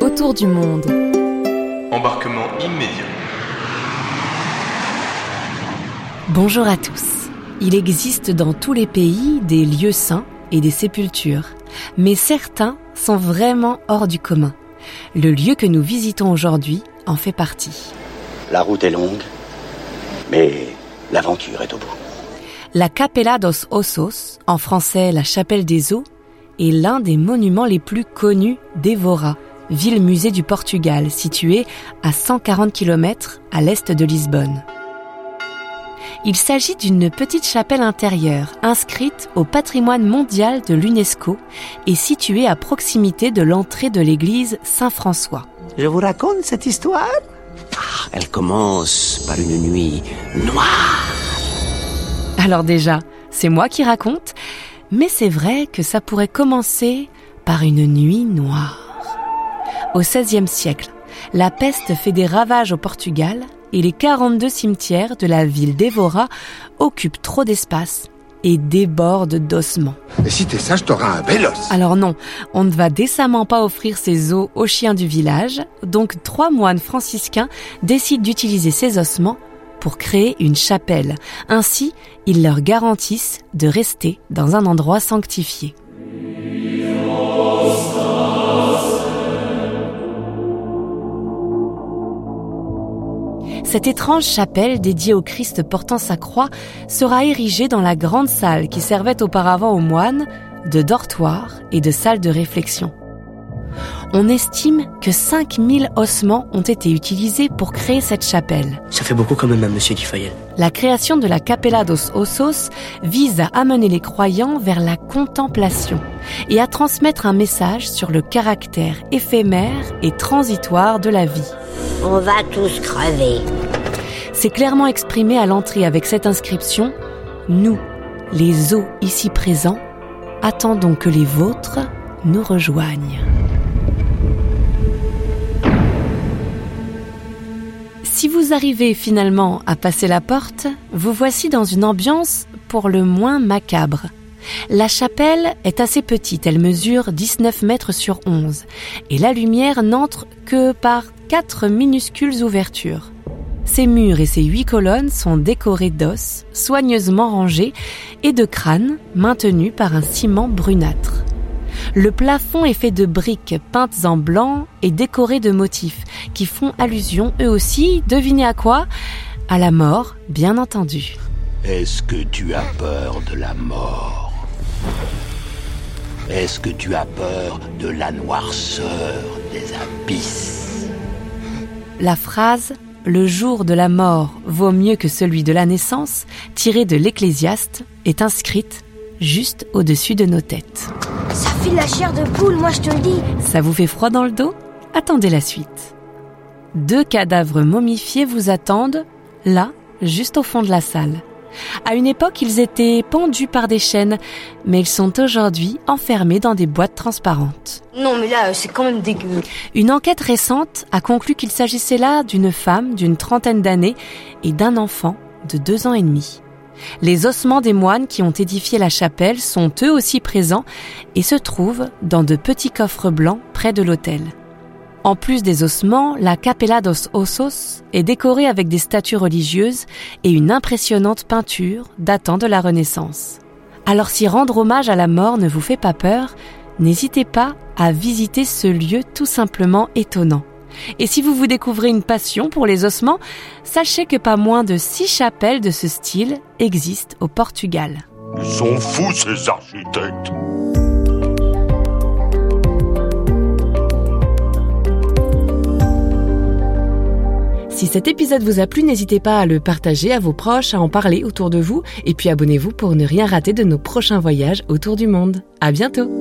Autour du monde. Embarquement immédiat. Bonjour à tous. Il existe dans tous les pays des lieux saints et des sépultures, mais certains sont vraiment hors du commun. Le lieu que nous visitons aujourd'hui en fait partie. La route est longue, mais l'aventure est au bout. La Capella dos Ossos, en français la chapelle des eaux, est l'un des monuments les plus connus d'Evora, ville-musée du Portugal, située à 140 km à l'est de Lisbonne. Il s'agit d'une petite chapelle intérieure inscrite au patrimoine mondial de l'UNESCO et située à proximité de l'entrée de l'église Saint-François. Je vous raconte cette histoire? Ah, Elle commence par une nuit noire. Alors déjà, c'est moi qui raconte, mais c'est vrai que ça pourrait commencer par une nuit noire. Au XVIe siècle, la peste fait des ravages au Portugal et les 42 cimetières de la ville d'Evora occupent trop d'espace et débordent d'ossements. Et si t'es sage, t'auras un bel os. Alors non, on ne va décemment pas offrir ces os aux chiens du village, donc trois moines franciscains décident d'utiliser ces ossements pour créer une chapelle. Ainsi, ils leur garantissent de rester dans un endroit sanctifié. Cette étrange chapelle dédiée au Christ portant sa croix sera érigée dans la grande salle qui servait auparavant aux moines de dortoir et de salle de réflexion. On estime que 5000 ossements ont été utilisés pour créer cette chapelle. Ça fait beaucoup quand même à Monsieur Dufayel. La création de la Capella dos Ossos vise à amener les croyants vers la contemplation et à transmettre un message sur le caractère éphémère et transitoire de la vie. On va tous crever. C'est clairement exprimé à l'entrée avec cette inscription Nous, les eaux ici présents, attendons que les vôtres nous rejoignent. Vous arrivez finalement à passer la porte, vous voici dans une ambiance pour le moins macabre. La chapelle est assez petite, elle mesure 19 mètres sur 11, et la lumière n'entre que par quatre minuscules ouvertures. Ses murs et ses huit colonnes sont décorés d'os, soigneusement rangés, et de crânes maintenus par un ciment brunâtre. Le plafond est fait de briques peintes en blanc et décorées de motifs qui font allusion eux aussi, devinez à quoi? À la mort, bien entendu. Est-ce que tu as peur de la mort? Est-ce que tu as peur de la noirceur des abysses? La phrase Le jour de la mort vaut mieux que celui de la naissance, tirée de l'Ecclésiaste, est inscrite juste au-dessus de nos têtes. Ça fait la chair de poule, moi je te le dis. Ça vous fait froid dans le dos? Attendez la suite. Deux cadavres momifiés vous attendent, là, juste au fond de la salle. À une époque, ils étaient pendus par des chaînes, mais ils sont aujourd'hui enfermés dans des boîtes transparentes. Non mais là, c'est quand même dégueu. Une enquête récente a conclu qu'il s'agissait là d'une femme d'une trentaine d'années et d'un enfant de deux ans et demi. Les ossements des moines qui ont édifié la chapelle sont eux aussi présents et se trouvent dans de petits coffres blancs près de l'autel. En plus des ossements, la Capella dos Ossos est décorée avec des statues religieuses et une impressionnante peinture datant de la Renaissance. Alors si rendre hommage à la mort ne vous fait pas peur, n'hésitez pas à visiter ce lieu tout simplement étonnant. Et si vous vous découvrez une passion pour les ossements, sachez que pas moins de six chapelles de ce style existent au Portugal. Ils sont fous, ces architectes. Si cet épisode vous a plu, n'hésitez pas à le partager à vos proches, à en parler autour de vous, et puis abonnez-vous pour ne rien rater de nos prochains voyages autour du monde. À bientôt!